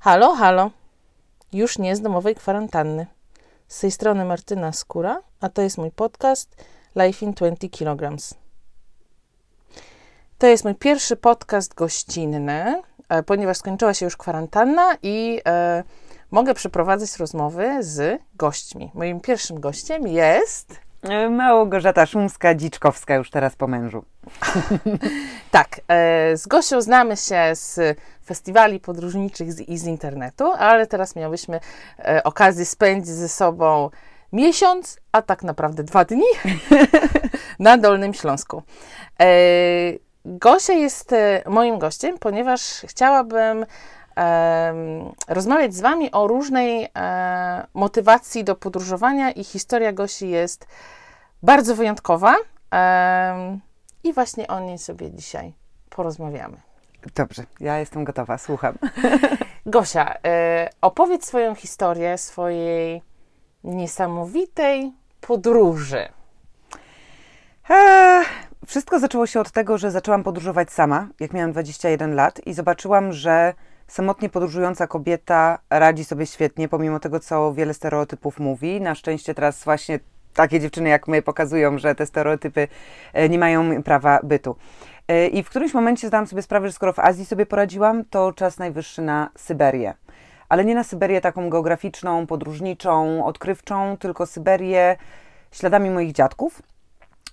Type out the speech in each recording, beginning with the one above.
Halo, halo. Już nie z domowej kwarantanny. Z tej strony Martyna Skóra, a to jest mój podcast Life in 20 kg. To jest mój pierwszy podcast gościnny, e, ponieważ skończyła się już kwarantanna i e, mogę przeprowadzać rozmowy z gośćmi. Moim pierwszym gościem jest. Małgorzata Szumska-Dziczkowska, już teraz po mężu. tak, e, z Gosią znamy się z festiwali podróżniczych z, i z internetu, ale teraz miałyśmy e, okazję spędzić ze sobą miesiąc, a tak naprawdę dwa dni na Dolnym Śląsku. E, Gosia jest e, moim gościem, ponieważ chciałabym rozmawiać z Wami o różnej e, motywacji do podróżowania i historia Gosi jest bardzo wyjątkowa i właśnie o niej sobie dzisiaj porozmawiamy. Dobrze, ja jestem gotowa, słucham. Gosia, e, opowiedz swoją historię swojej niesamowitej podróży. Eee, wszystko zaczęło się od tego, że zaczęłam podróżować sama, jak miałam 21 lat i zobaczyłam, że samotnie podróżująca kobieta radzi sobie świetnie, pomimo tego, co wiele stereotypów mówi. Na szczęście teraz właśnie takie dziewczyny jak my pokazują, że te stereotypy e, nie mają prawa bytu. E, I w którymś momencie zdałam sobie sprawę, że skoro w Azji sobie poradziłam, to czas najwyższy na Syberię. Ale nie na Syberię taką geograficzną, podróżniczą, odkrywczą, tylko Syberię śladami moich dziadków,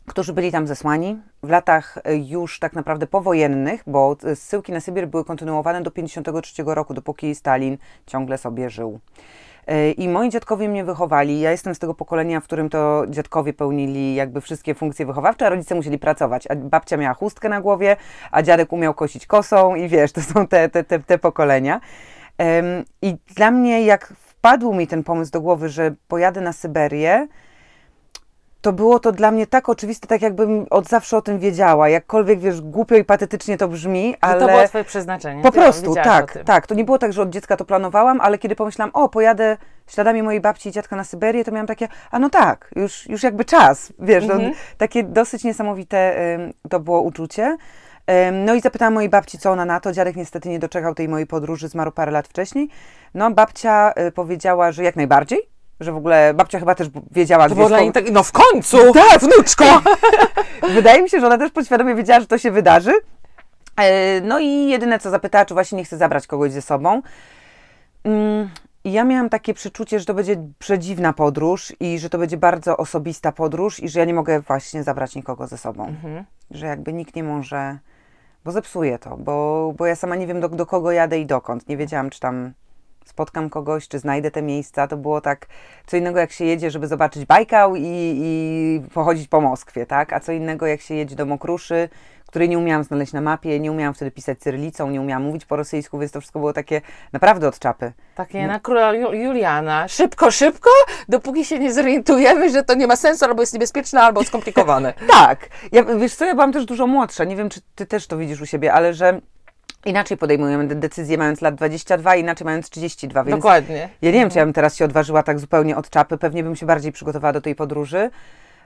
którzy byli tam zesłani w latach e, już tak naprawdę powojennych, bo zsyłki na Sybir były kontynuowane do 1953 roku, dopóki Stalin ciągle sobie żył. E, I moi dziadkowie mnie wychowali. Ja jestem z tego pokolenia, w którym to dziadkowie pełnili jakby wszystkie funkcje wychowawcze, a rodzice musieli pracować. A babcia miała chustkę na głowie, a dziadek umiał kosić kosą i wiesz, to są te, te, te, te pokolenia. I dla mnie, jak wpadł mi ten pomysł do głowy, że pojadę na Syberię, to było to dla mnie tak oczywiste, tak jakbym od zawsze o tym wiedziała. Jakkolwiek, wiesz, głupio i patetycznie to brzmi, ale... to było twoje przeznaczenie. Po prostu, tak, tak. To nie było tak, że od dziecka to planowałam, ale kiedy pomyślałam, o, pojadę śladami mojej babci i dziadka na Syberię, to miałam takie, a no tak, już, już jakby czas, wiesz, mhm. to, takie dosyć niesamowite to było uczucie. no i zapytałam mojej babci, co ona na to. Dziadek niestety nie doczekał tej mojej podróży, zmarł parę lat wcześniej. No, babcia y, powiedziała, że jak najbardziej, że w ogóle babcia chyba też wiedziała, to było niej tak, no w końcu, tak, wnuczko! Wydaje mi się, że ona też podświadomie wiedziała, że to się wydarzy. E, no i jedyne co zapytała, czy właśnie nie chce zabrać kogoś ze sobą. Mm, ja miałam takie przeczucie, że to będzie przedziwna podróż i że to będzie bardzo osobista podróż i że ja nie mogę właśnie zabrać nikogo ze sobą. Mhm. Że jakby nikt nie może, bo zepsuje to, bo, bo ja sama nie wiem do, do kogo jadę i dokąd. Nie wiedziałam, czy tam spotkam kogoś, czy znajdę te miejsca. To było tak co innego, jak się jedzie, żeby zobaczyć Bajkał i, i pochodzić po Moskwie, tak? A co innego, jak się jedzie do Mokruszy, której nie umiałam znaleźć na mapie, nie umiałam wtedy pisać cyrylicą, nie umiałam mówić po rosyjsku, więc to wszystko było takie naprawdę od czapy. Takie no. na króla Juliana. Szybko, szybko, dopóki się nie zorientujemy, że to nie ma sensu, albo jest niebezpieczne, albo skomplikowane. tak. Ja, wiesz co, ja byłam też dużo młodsza, nie wiem, czy ty też to widzisz u siebie, ale że Inaczej podejmujemy decyzje mając lat 22, inaczej mając 32. Więc Dokładnie. Ja nie wiem, czy ja bym teraz się odważyła tak zupełnie od czapy. Pewnie bym się bardziej przygotowała do tej podróży.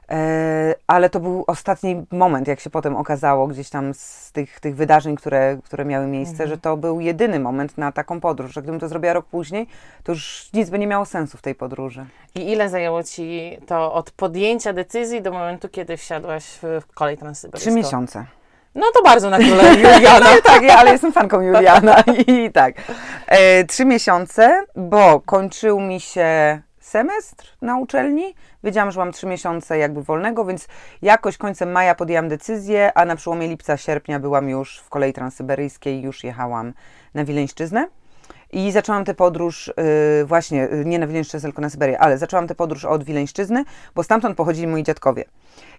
E, ale to był ostatni moment, jak się potem okazało, gdzieś tam z tych, tych wydarzeń, które, które miały miejsce, mhm. że to był jedyny moment na taką podróż. Że gdybym to zrobiła rok później, to już nic by nie miało sensu w tej podróży. I ile zajęło ci to od podjęcia decyzji do momentu, kiedy wsiadłaś w kolej transsyberyjską? Trzy miesiące. No to bardzo na króla Juliana. No tak, ja, ale jestem fanką Juliana i tak. E, trzy miesiące, bo kończył mi się semestr na uczelni. Wiedziałam, że mam trzy miesiące jakby wolnego, więc jakoś końcem maja podjęłam decyzję, a na przełomie lipca, sierpnia byłam już w kolei transsyberyjskiej, już jechałam na Wileńszczyznę. I zaczęłam tę podróż, yy, właśnie, y, nie na Wileńszczyznę, tylko na Syberię, ale zaczęłam tę podróż od Wileńszczyzny, bo stamtąd pochodzili moi dziadkowie.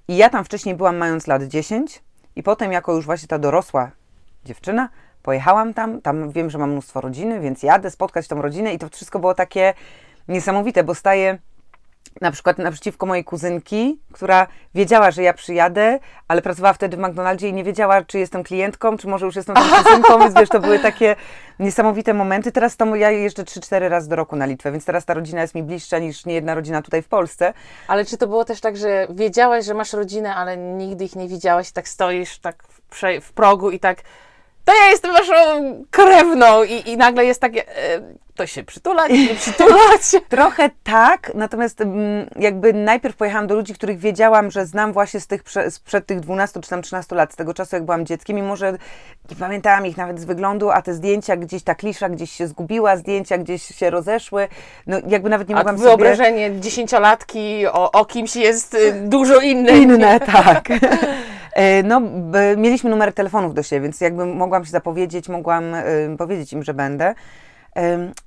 I ja tam wcześniej byłam mając lat 10, i potem, jako już właśnie ta dorosła dziewczyna, pojechałam tam. Tam wiem, że mam mnóstwo rodziny, więc jadę spotkać tą rodzinę i to wszystko było takie niesamowite, bo staję na przykład naprzeciwko mojej kuzynki, która wiedziała, że ja przyjadę, ale pracowała wtedy w McDonaldzie i nie wiedziała, czy jestem klientką, czy może już jestem tą kuzynką, więc wiesz, to były takie niesamowite momenty. Teraz to ja jeżdżę 3-4 razy do roku na Litwę, więc teraz ta rodzina jest mi bliższa niż niejedna rodzina tutaj w Polsce. Ale czy to było też tak, że wiedziałaś, że masz rodzinę, ale nigdy ich nie widziałaś, tak stoisz tak w, w progu i tak to ja jestem waszą krewną i, i nagle jest takie, e, to się przytulać, nie przytulać. Trochę tak, natomiast mm, jakby najpierw pojechałam do ludzi, których wiedziałam, że znam właśnie z tych, prze- sprzed tych 12 czy tam 13 lat, z tego czasu jak byłam dzieckiem, mimo że nie pamiętałam ich nawet z wyglądu, a te zdjęcia gdzieś, ta klisza gdzieś się zgubiła, zdjęcia gdzieś się rozeszły, no jakby nawet nie A mogłam sobie... wyobrażenie dziesięciolatki o, o kimś jest y, dużo inne. Inne, tak. E, No, mieliśmy numery telefonów do siebie, więc jakby mogłam się zapowiedzieć, mogłam powiedzieć im, że będę.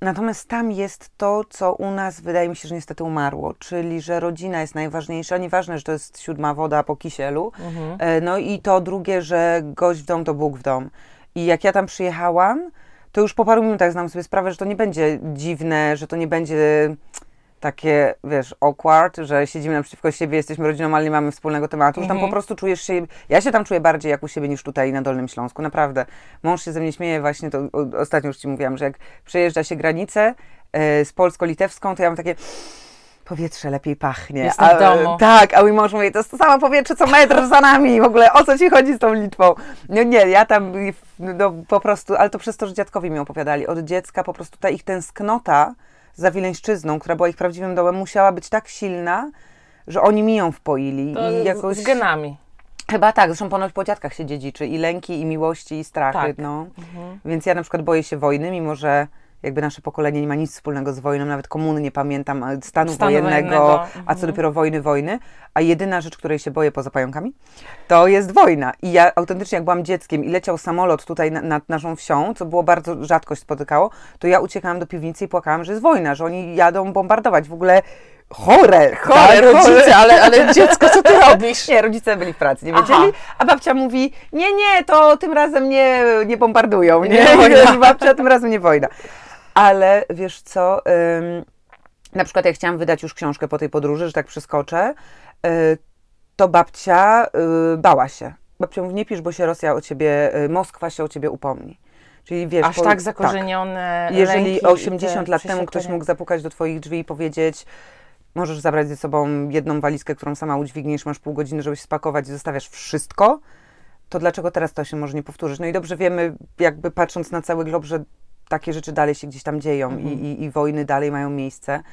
Natomiast tam jest to, co u nas wydaje mi się, że niestety umarło, czyli że rodzina jest najważniejsza. Nieważne, że to jest siódma woda po kisielu. E, No i to drugie, że gość w dom to Bóg w dom. I jak ja tam przyjechałam, to już po paru minutach znam sobie sprawę, że to nie będzie dziwne, że to nie będzie takie, wiesz, awkward, że siedzimy naprzeciwko siebie, jesteśmy rodziną, ale nie mamy wspólnego tematu. Już tam po prostu czujesz się, ja się tam czuję bardziej jak u siebie niż tutaj na Dolnym Śląsku, naprawdę. Mąż się ze mnie śmieje właśnie, to ostatnio już Ci mówiłam, że jak przejeżdża się granicę e, z polsko-litewską, to ja mam takie powietrze lepiej pachnie. Jestem w domu. Tak, a mój mąż mówi, to jest to samo powietrze, co metr za nami. W ogóle o co ci chodzi z tą liczbą? No nie, ja tam no, po prostu, ale to przez to, że dziadkowie mi opowiadali. Od dziecka po prostu ta ich tęsknota za Wileńszczyzną, która była ich prawdziwym domem, musiała być tak silna, że oni mi ją wpoili. To I z- jakoś... Z genami. Chyba tak, zresztą ponoć po dziadkach się dziedziczy i lęki, i miłości, i strachy, Tak. no. Więc ja na przykład boję się wojny, mimo że jakby nasze pokolenie nie ma nic wspólnego z wojną, nawet komuny nie pamiętam, a stanu, Stanu wojennego, wojennego, a co dopiero wojny, wojny. A jedyna rzecz, której się boję poza pająkami, to jest wojna. I ja autentycznie jak byłam dzieckiem i leciał samolot tutaj na- nad naszą wsią, co było bardzo rzadko się spotykało, to ja uciekałam do piwnicy i płakałam, że jest wojna, że oni jadą bombardować. W ogóle chore, Chore tak, rodzice, ale, ale dziecko, co ty robisz? nie, rodzice byli w pracy, nie Aha. wiedzieli, a babcia mówi, nie, nie, to tym razem nie, nie bombardują, nie, Nie wojna. babcia, tym razem nie wojna. Ale wiesz co, na przykład jak chciałam wydać już książkę po tej podróży, że tak przeskoczę, y, to babcia y, bała się. Babcia mówi, nie pisz, bo się Rosja o ciebie, y, Moskwa się o ciebie upomni. Czyli wiesz, Aż po- tak zakorzenione jeżeli lęki i 80 te lat temu ktoś mógł zapukać do Twoich drzwi i powiedzieć, możesz zabrać ze sobą jedną walizkę, którą sama udźwigniesz, masz pół godziny, żeby się spakować i zostawiasz wszystko, to dlaczego teraz to się może nie powtórzyć? No i dobrze wiemy, jakby patrząc na cały glob, że takie rzeczy dalej się gdzieś tam dzieją i, i, i wojny dalej mają miejsce.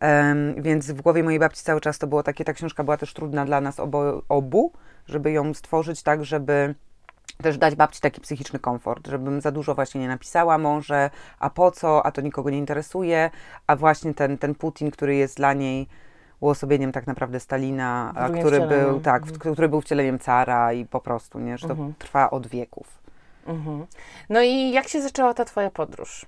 Em, więc w głowie mojej babci cały czas to było takie, ta książka była też trudna dla nas obo, obu, żeby ją stworzyć tak, żeby też dać babci taki psychiczny komfort, żebym za dużo właśnie nie napisała może, a po co, a to nikogo nie interesuje, a właśnie ten, ten Putin, który jest dla niej uosobieniem tak naprawdę Stalina, który wcieleniem. był, tak, w- który był wcieleniem cara i po prostu, nie, że to trwa od wieków. Mhm. No i jak się zaczęła ta twoja podróż?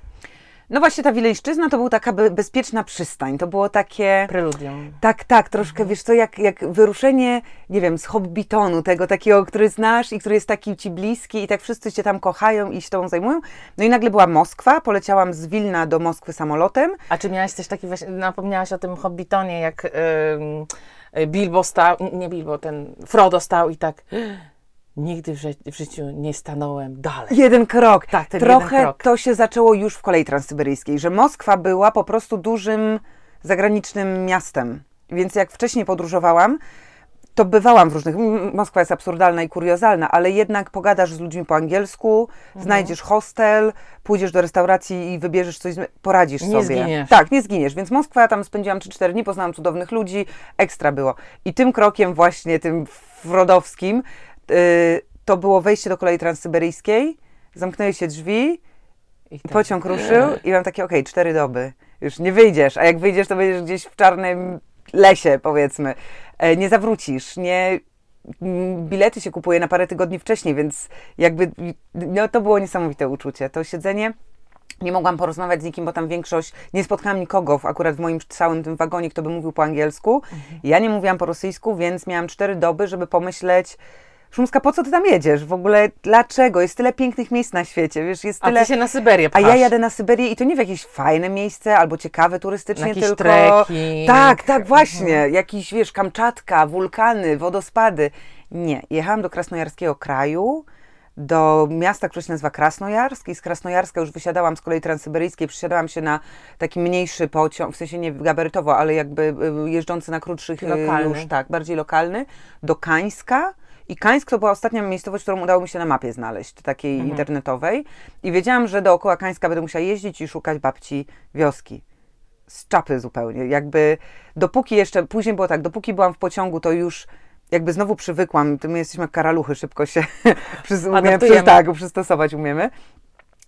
No właśnie ta Wileńszczyzna to była taka be- bezpieczna przystań, to było takie... Preludium. Tak, tak, troszkę, wiesz co, jak, jak wyruszenie, nie wiem, z Hobbitonu, tego takiego, który znasz i który jest taki ci bliski i tak wszyscy cię tam kochają i się tobą zajmują. No i nagle była Moskwa, poleciałam z Wilna do Moskwy samolotem. A czy miałaś też taki właśnie, napomniałaś o tym Hobbitonie, jak ym, Bilbo stał, nie Bilbo, ten Frodo stał i tak nigdy w, ży- w życiu nie stanąłem dalej. Jeden krok. Tak, ten Trochę jeden krok. to się zaczęło już w kolei transsyberyjskiej, że Moskwa była po prostu dużym zagranicznym miastem. Więc jak wcześniej podróżowałam, to bywałam w różnych. Moskwa jest absurdalna i kuriozalna, ale jednak pogadasz z ludźmi po angielsku, Mhm. znajdziesz hostel, pójdziesz do restauracji i wybierzesz coś, poradzisz Nie sobie. zginiesz. Tak, nie zginiesz. Więc Moskwa, tam spędziłam 3-4 dni, poznałam cudownych ludzi, ekstra było. I tym krokiem właśnie, tym frodowskim, y, to było wejście do kolei transsyberyjskiej, zamknęły się drzwi, I tak. pociąg ruszył i mam takie, okej, cztery doby. Już nie wyjdziesz, a jak wyjdziesz, to będziesz gdzieś w czarnym lesie, powiedzmy. E, Nie zawrócisz, nie... m, Bilety się kupuje na parę tygodni wcześniej, więc jakby no, to było niesamowite uczucie. To siedzenie nie mogłam porozmawiać z nikim, bo tam większość, nie spotkałam nikogo w, akurat w moim całym tym wagonie, kto by mówił po angielsku. Ja nie mówiłam po rosyjsku, więc miałam cztery doby, żeby pomyśleć, Szumska, po co ty tam jedziesz? W ogóle dlaczego? Jest tyle pięknych miejsc na świecie, wiesz, jest A tyle... ty się na Syberię A pchasz. ja jadę na Syberię i to nie w jakieś fajne miejsce albo ciekawe turystycznie, Na tylko. trekking. Tak, tak, właśnie. Jakiś, wiesz, Kamczatka, wulkany, wodospady. Nie. Jechałam do krasnojarskiego kraju, do miasta, które się nazywa Krasnojarsk i z Krasnojarska już wysiadałam z kolei transsyberyjskiej, przysiadałam się na taki mniejszy pociąg, w sensie nie gabarytowo, ale jakby y, jeżdżący na krótszych y, Lokalny. już, tak, bardziej lokalny, do Kańska I Kańsk to była ostatnia miejscowość, którą udało mi się na mapie znaleźć, takiej mhm. internetowej. I wiedziałam, że dookoła Kańska będę musiała jeździć i szukać babci wioski. Z czapy zupełnie. Jakby dopóki jeszcze, później było tak, dopóki byłam w pociągu, to już jakby znowu przywykłam, my jesteśmy jak karaluchy, szybko się umiemy, przy, tak, przystosować umiemy.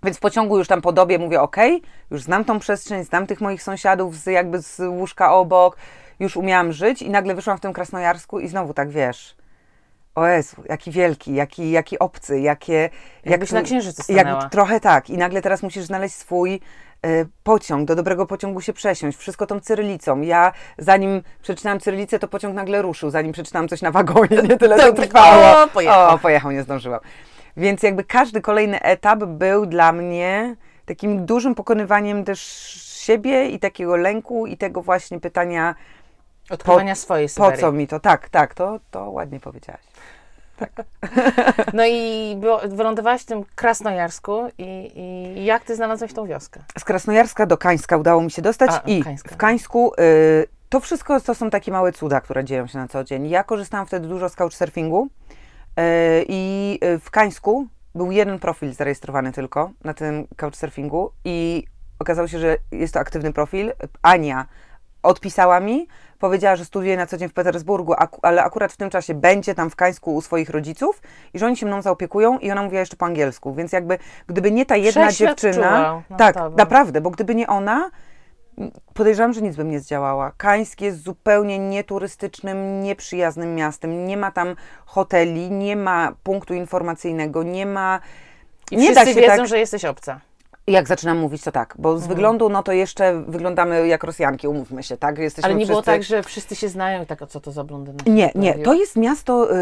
Więc w pociągu już tam po dobie mówię, ok, już znam tą przestrzeń, znam tych moich sąsiadów z, jakby z łóżka obok, już umiałam żyć i nagle wyszłam w tym Krasnojarsku i znowu tak, wiesz, o Jezu, jaki wielki, jaki, jaki obcy, jakie... Jakbyś jak, na księżycu stanęła. Jak, trochę tak. I nagle teraz musisz znaleźć swój y, pociąg, do dobrego pociągu się przesiąść, wszystko tą cyrylicą. Ja zanim przeczytałam cyrylicę, to pociąg nagle ruszył, zanim przeczytałam coś na wagonie, nie tyle to trwało. O, pojechał. O, pojechał, nie zdążyłam. Więc jakby każdy kolejny etap był dla mnie takim dużym pokonywaniem też siebie i takiego lęku i tego właśnie pytania, Odkrywania po, swojej Po co mi to? Tak, tak, to, to ładnie powiedziałaś. Tak. No i było, wylądowałaś w tym Krasnojarsku i, i jak ty znalazłaś tą wioskę? Z Krasnojarska do Kańska udało mi się dostać A, i Kańska. w Kańsku y, to wszystko to są takie małe cuda, które dzieją się na co dzień. Ja korzystałam wtedy dużo z couchsurfingu y, i y, w Kańsku był jeden profil zarejestrowany tylko na tym couchsurfingu i okazało się, że jest to aktywny profil. Ania odpisała mi, powiedziała, że studiuje na co dzień w Petersburgu, ale akurat w tym czasie będzie tam w Kańsku u swoich rodziców i że oni się mną zaopiekują i ona mówiła jeszcze po angielsku, więc jakby gdyby nie ta jedna dziewczyna, no tak, naprawdę, bo gdyby nie ona, podejrzewam, że nic bym nie zdziałała. Kańsk jest zupełnie nieturystycznym, nieprzyjaznym miastem, nie ma tam hoteli, nie ma punktu informacyjnego, nie ma... I nie wszyscy da się wiedzą, tak... że jesteś obca. Jak zaczynam mówić, to tak, bo z mhm. wyglądu, no to jeszcze wyglądamy jak Rosjanki, umówmy się, tak? Jesteśmy Ale nie wszyscy... było tak, że wszyscy się znają i tak, o co to za blondyna? Nie, nie, to jest miasto y,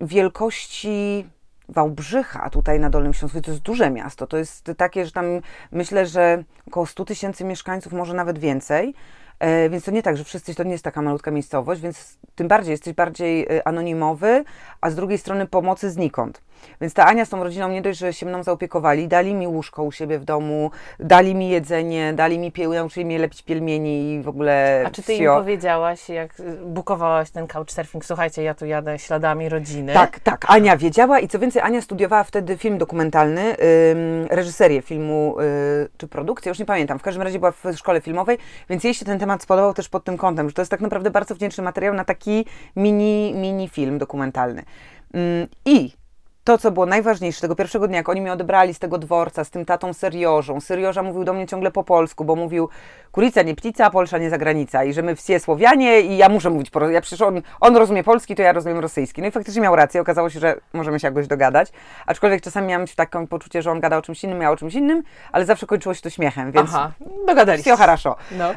wielkości Wałbrzycha, tutaj na Dolnym Śląsku, to jest duże miasto, to jest takie, że tam myślę, że około 100 tysięcy mieszkańców, może nawet więcej. E, więc to nie tak, że wszyscy to nie jest taka malutka miejscowość, więc tym bardziej jesteś bardziej e, anonimowy, a z drugiej strony pomocy znikąd. Więc ta Ania z tą rodziną nie dość, że się mną zaopiekowali, dali mi łóżko u siebie w domu, dali mi jedzenie, dali mi pieł, nauczyli mnie lepić pielmieni i w ogóle A czy ty im powiedziałaś, jak bukowałaś ten couchsurfing, słuchajcie, ja tu jadę śladami rodziny? Tak, tak, Ania wiedziała i co więcej, Ania studiowała wtedy film dokumentalny, ym, reżyserię filmu yy, czy produkcję, już nie pamiętam, w każdym razie była w szkole filmowej, więc jej się ten temat spodobał też pod tym kątem, że to jest tak naprawdę bardzo wdzięczny materiał na taki mini, mini film dokumentalny. I to, co było najważniejsze tego pierwszego dnia, jak oni mnie odebrali z tego dworca, z tym tatą Seriożą. Serioża mówił do mnie ciągle po polsku, bo mówił kurica nie ptica, a Polsza nie zagranica i że my wsie Słowianie i ja muszę mówić po ja przecież on, on rozumie polski, to ja rozumiem rosyjski. No i faktycznie miał rację, okazało się, że możemy się jakoś dogadać, aczkolwiek czasami miałam takie poczucie, że on gadał o czymś innym, miał o czymś innym, ale zawsze kończyło się to śmiechem, więc... Aha, dogadaliście. Wsio хорошо. No.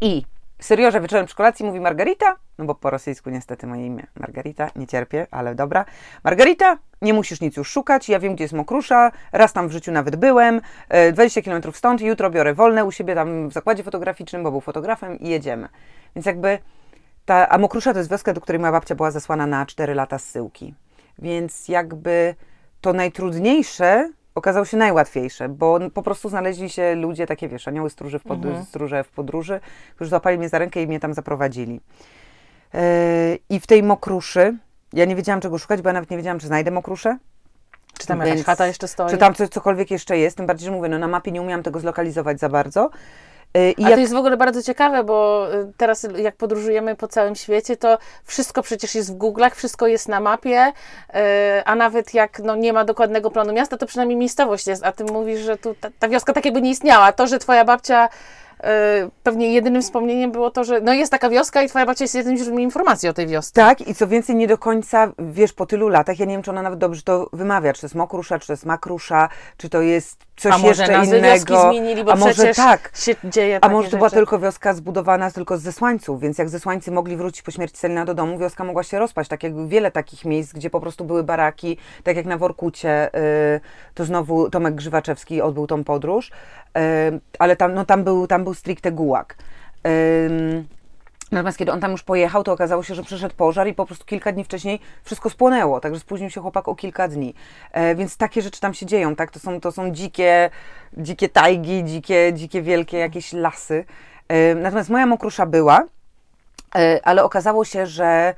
I Seriorze wieczorem przy kolacji mówi Margarita, no bo po rosyjsku niestety moje imię Margarita, nie cierpię, ale dobra. Margarita, nie musisz nic już szukać, ja wiem, gdzie jest Mokrusza, raz tam w życiu nawet byłem, 20 e, km stąd, jutro biorę wolne u siebie tam w zakładzie fotograficznym, bo był fotografem i jedziemy. Więc jakby ta, a Mokrusza to jest wioska, do której moja babcia była zesłana na 4 lata zsyłki. Więc jakby to najtrudniejsze okazało się najłatwiejsze, bo po prostu znaleźli się ludzie, takie wiesz, anioły stróże w, pod, mhm. stróże w podróży, którzy złapali mnie za rękę i mnie tam zaprowadzili. Yy, I w tej mokruszy, ja nie wiedziałam czego szukać, bo ja nawet nie wiedziałam, czy znajdę mokruszę. Czy tam jakaś chata jeszcze stoi? Czy tam coś, cokolwiek jeszcze jest, tym bardziej, że mówię, no na mapie nie umiałam tego zlokalizować za bardzo. Y, I A jak... to jest w ogóle bardzo ciekawe, bo y, teraz jak podróżujemy po całym świecie, to wszystko przecież jest w Google'ach, wszystko jest na mapie, y, a nawet jak no, nie ma dokładnego planu miasta, to przynajmniej miejscowość jest, a ty mówisz, że tu ta, ta wioska tak jakby nie istniała. To, że twoja babcia pewnie jedynym wspomnieniem było to, że no jest taka wioska i twoja babcia jest jedynym źródłem informacji o tej wiosce. Tak, i co więcej, nie do końca wiesz po tylu latach, ja nie wiem, czy ona nawet dobrze to wymawia, czy to jest mokrusza, czy to jest makrusza, czy to jest coś jeszcze innego. Zmienili, bo a może tak, się dzieje A może to rzeczy. była tylko wioska zbudowana tylko z zesłańców, więc jak zesłańcy mogli wrócić po śmierci Selina do domu, wioska mogła się rozpaść, tak jak wiele takich miejsc, gdzie po prostu były baraki, tak jak na Workucie, yy, to znowu Tomek Grzywaczewski odbył tą podróż, yy, ale tam, no, tam, był, tam był stricte gułak. Yy, Natomiast kiedy on tam już pojechał, to okazało się, że przyszedł pożar i po prostu kilka dni wcześniej wszystko spłonęło, także spóźnił się chłopak o kilka dni. E, więc takie rzeczy tam się dzieją, tak? To są, to są dzikie, dzikie tajgi, dzikie, dzikie wielkie jakieś lasy. E, natomiast moja mokrusza była, E, ale okazało się, że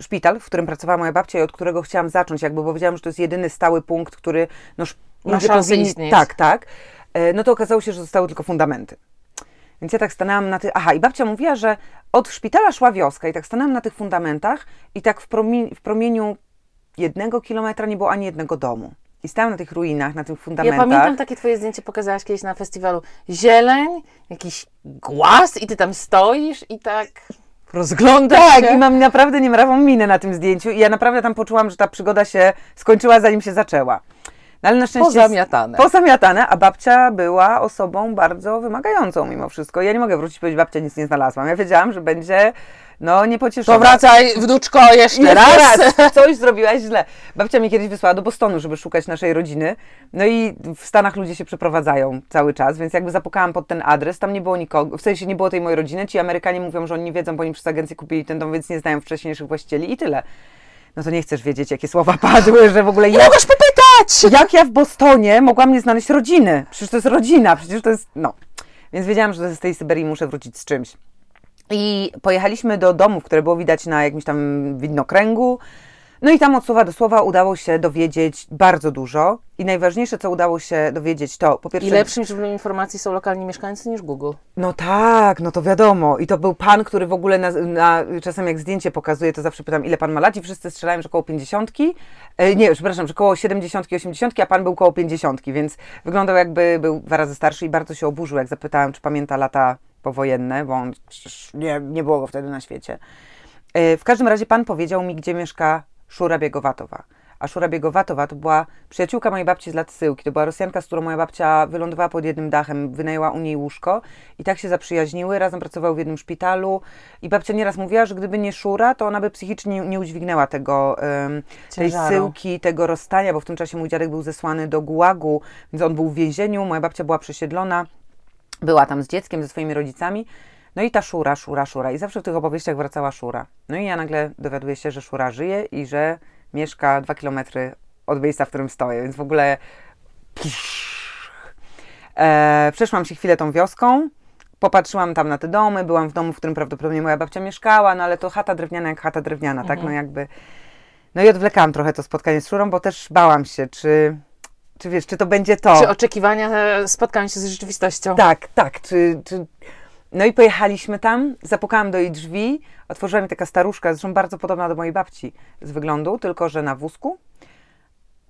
szpital, w którym pracowała moja babcia i od którego chciałam zacząć, jakby, bo wiedziałam, że to jest jedyny stały punkt, który no, szansę istnieć. Tak, tak. No to okazało się, że zostały tylko fundamenty. Więc ja tak stanęłam na tych. Aha, i babcia mówiła, że od szpitala szła wioska, i tak stanęłam na tych fundamentach, i tak w, promi w promieniu jednego kilometra nie było ani jednego domu. I stałam na tych ruinach, na tych fundamentach. Ja pamiętam takie twoje zdjęcie, pokazałaś kiedyś na festiwalu. Zieleń, jakiś głaz i ty tam stoisz i tak rozglądasz tak, się. Tak, i mam naprawdę niemrawą minę na tym zdjęciu i ja naprawdę tam poczułam, że ta przygoda się skończyła, zanim się zaczęła. No ale na szczęście... Pozamiatane. Pozamiatane, a babcia była osobą bardzo wymagającą mimo wszystko. Ja nie mogę wrócić i powiedzieć, babcia nic nie znalazłam. Ja wiedziałam, że będzie, no, niepocieszona. To wracaj, wnuczko, jeszcze, Jeszcze raz. raz. Coś zrobiłaś źle. Babcia mnie kiedyś wysłała do Bostonu, żeby szukać naszej rodziny. No i w Stanach ludzie się przeprowadzają cały czas, więc jakby zapukałam pod ten adres, tam nie było nikogo, w sensie nie było tej mojej rodziny. Ci Amerykanie mówią, że oni nie wiedzą, bo oni przez agencję kupili ten dom, więc nie znają wcześniejszych właścicieli i tyle. No to nie chcesz wiedzieć, jakie słowa padły, że w ogóle... Nie mogłeś Jak ja w Bostonie mogłam nie znaleźć rodziny? Przecież to jest rodzina, przecież to jest... No. Więc wiedziałam, że z tej Syberii muszę wrócić z czymś. I pojechaliśmy do domów, które było widać na jakimś tam widnokręgu. No i tam od słowa do słowa udało się dowiedzieć bardzo dużo. I najważniejsze, co udało się dowiedzieć, to po pierwsze. I lepszym źródłem informacji są lokalni mieszkańcy niż Google. No tak, no to wiadomo. I to był pan, który w ogóle na, na, czasem jak zdjęcie pokazuje, to zawsze pytam, ile pan ma lat i wszyscy strzelają, że koło 50. E, nie, przepraszam, że koło 70, 80, a pan był koło 50, więc wyglądał jakby był dwa razy starszy i bardzo się oburzył, jak zapytałem, czy pamięta lata powojenne, bo on nie, nie było go wtedy na świecie. E, w każdym razie pan powiedział mi, gdzie mieszka Szura Biegowatowa. A Szura Biegowatowa to była przyjaciółka mojej babci z lat Syłki. To była Rosjanka, z którą moja babcia wylądowała pod jednym dachem, wynajęła u niej łóżko i tak się zaprzyjaźniły, razem pracowały w jednym szpitalu i babcia nieraz mówiła, że gdyby nie Szura, to ona by psychicznie nie udźwignęła tego, um, tej Ciężaru. Syłki, tego rozstania, bo w tym czasie mój dziadek był zesłany do Gułagu, więc on był w więzieniu, moja babcia była przesiedlona, była tam z dzieckiem, ze swoimi rodzicami. No i ta Szura, Szura, Szura. I zawsze w tych opowieściach wracała Szura. No i ja nagle dowiaduję się, że Szura żyje i że mieszka dwa kilometry od miejsca, w którym stoję. Więc w ogóle... E, przeszłam się chwilę tą wioską, popatrzyłam tam na te domy, byłam w domu, w którym prawdopodobnie moja babcia mieszkała, no ale to chata drewniana jak chata drewniana, tak? No jakby... No i odwlekałam trochę to spotkanie z Szurą, bo też bałam się, czy... Czy wiesz, czy to będzie to? Czy oczekiwania e, spotkają się z rzeczywistością? Tak, tak. Czy, czy... No i pojechaliśmy tam, zapukałam do jej drzwi, otworzyła mi taka staruszka, zresztą bardzo podobna do mojej babci z wyglądu, tylko że na wózku.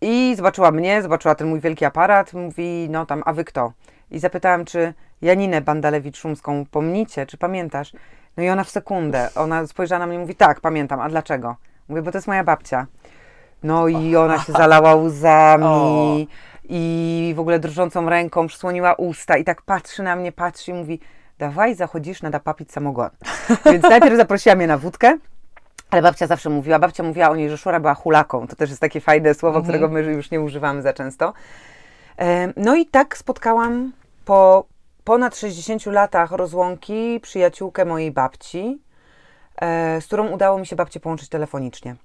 I zobaczyła mnie, zobaczyła ten mój wielki aparat, mówi, no tam, a wy kto? I zapytałam, czy Janinę Bandalewicz-Szumską pomnicie, czy pamiętasz? No i ona w sekundę, ona spojrzała na mnie i mówi, tak, pamiętam, a dlaczego? Mówię, bo to jest moja babcia. No i ona się zalała łzami i w ogóle drżącą ręką przysłoniła usta i tak patrzy na mnie, patrzy i mówi, dawaj, zachodzisz na papić samogon. Więc najpierw zaprosiła mnie na wódkę, ale babcia zawsze mówiła, babcia mówiła o niej, że Szura była hulaką. To też jest takie fajne słowo, którego my już nie używamy za często. No i tak spotkałam po ponad 60 latach rozłąki przyjaciółkę mojej babci, e, z którą udało mi się babcię połączyć telefonicznie.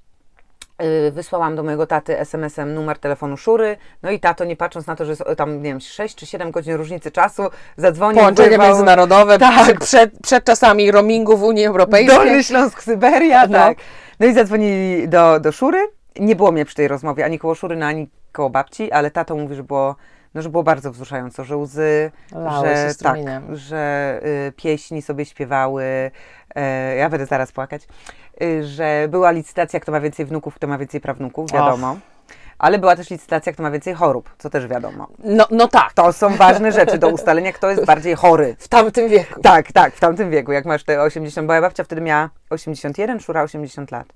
Y, Wysłałam do mojego taty SMS-em numer telefonu Szury, no i tato, nie patrząc na to, że jest tam, nie wiem, 6 czy 7 godzin różnicy czasu, zadzwonił, Połączenie wyrwał- międzynarodowe Tak. przed, przed, czasami roamingu w Unii Europejskiej. Dolny Śląsk, Syberia, No. tak. No i zadzwonili do, do Szury. Nie było mnie przy tej rozmowie ani koło Szury, no, ani koło babci, ale tato mówi, że było, no, że było bardzo wzruszająco, że łzy, Lały że tak, że y, pieśni sobie śpiewały. E, ja będę zaraz płakać. Y, że była licytacja, kto ma więcej wnuków, kto ma więcej prawnuków, wiadomo. Ale była też licytacja, kto ma więcej chorób, co też wiadomo. No, no tak, To są ważne rzeczy do ustalenia, kto jest bardziej chory. w tamtym wieku. Tak, tak, w tamtym wieku, jak masz te 80, moja babcia wtedy miała 81, Szura 80 lat.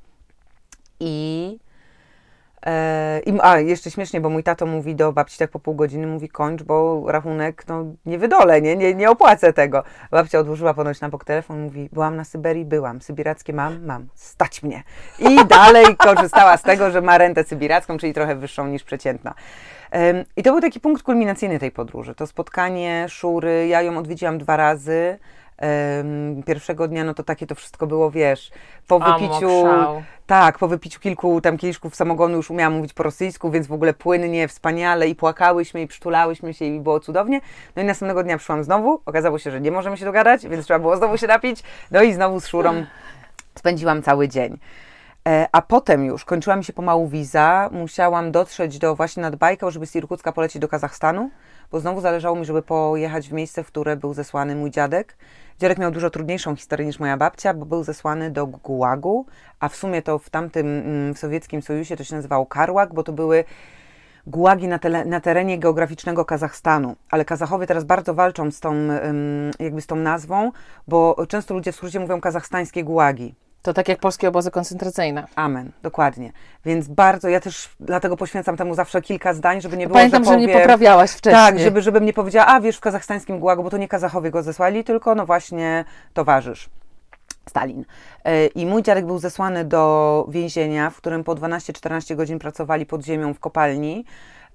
I, i a, jeszcze śmiesznie, bo mój tato mówi do babci tak po pół godziny, mówi kończ, bo rachunek, no nie wydolę, nie, nie, nie opłacę tego. Babcia odłożyła ponoć na bok telefon, mówi, byłam na Syberii, byłam, sybirackie mam, mam, stać mnie. I dalej korzystała z tego, że ma rentę sybiracką, czyli trochę wyższą niż przeciętna. I to był taki punkt kulminacyjny tej podróży. To spotkanie Szury, ja ją odwiedziłam dwa razy. Pierwszego dnia, no to takie to wszystko było, wiesz, po wypiciu, tak, po wypiciu kilku tam kieliszków samogonu już umiałam mówić po rosyjsku, więc w ogóle płynnie, wspaniale i płakałyśmy i przytulałyśmy się i było cudownie. No i następnego dnia przyszłam znowu, okazało się, że nie możemy się dogadać, więc trzeba było znowu się napić, no i znowu z Szurą spędziłam cały dzień. E, A potem już kończyła mi się pomału wiza, musiałam dotrzeć do właśnie nad Bajkał, żeby z Irkucka polecieć do Kazachstanu, bo znowu zależało mi, żeby pojechać w miejsce, w które był zesłany mój dziadek. Dziadek miał dużo trudniejszą historię niż moja babcia, bo był zesłany do Gułagu, a w sumie to w tamtym mm, w sowieckim Sojuzie to się nazywało Karłag, bo to były gułagi na, na terenie geograficznego Kazachstanu. Ale Kazachowie teraz bardzo walczą z tą, jakby z tą nazwą, bo często ludzie w skrócie mówią kazachstańskie gułagi. To tak jak polskie obozy koncentracyjne. Amen, dokładnie. Więc bardzo, ja też dlatego poświęcam temu zawsze kilka zdań, żeby nie było, Pamiętam, że, powiem, poprawiałaś wcześniej. Tak, żeby, żebym nie powiedziała, a wiesz, w kazachstańskim gułagu, bo to nie Kazachowie go zesłali, tylko no właśnie towarzysz. Stalin. E, I mój dziadek był zesłany do więzienia, w którym po 12-14 godzin pracowali pod ziemią w kopalni.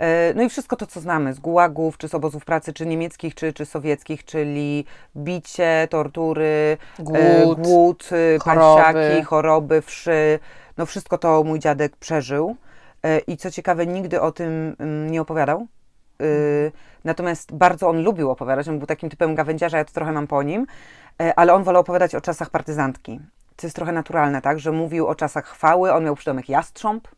E, No i wszystko to, co znamy z gułagów, czy z obozów pracy, czy niemieckich, czy, czy sowieckich, czyli bicie, tortury, e, Głód, głód e, choroby. choroby, wszy. No wszystko to mój dziadek przeżył. E, I co ciekawe, nigdy o tym mm, nie opowiadał. Y, Natomiast bardzo on lubił opowiadać. On był takim typem gawędziarza, ja to trochę mam po nim, ale on wolał opowiadać o czasach partyzantki. To jest trochę naturalne, tak? Że mówił o czasach chwały, on miał przydomek jastrząb,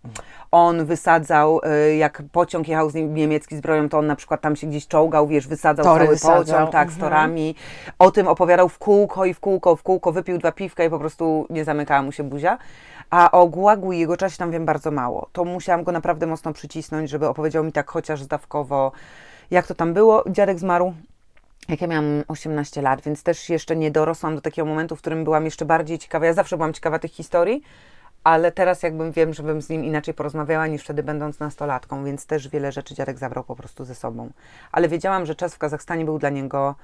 on wysadzał, y, jak pociąg jechał z niemiecki zbroją, to on na przykład tam się gdzieś czołgał, wiesz, wysadzał Tory cały wysadzał, pociąg, tak, z mhm. torami. O tym opowiadał w kółko i w kółko, w kółko, wypił dwa piwka i po prostu nie zamykała mu się buzia. A o Gułagu i jego czasie tam wiem bardzo mało. To musiałam go naprawdę mocno przycisnąć, żeby opowiedział mi tak chociaż zdawkowo, jak to tam było. Dziadek zmarł jak ja miałam 18 lat, więc też jeszcze nie dorosłam do takiego momentu, w którym byłam jeszcze bardziej ciekawa. Ja zawsze byłam ciekawa tych historii, ale teraz jakbym wiem, żebym z nim inaczej porozmawiała niż wtedy będąc nastolatką, więc też wiele rzeczy dziadek zabrał po prostu ze sobą. Ale wiedziałam, że czas w Kazachstanie był dla niego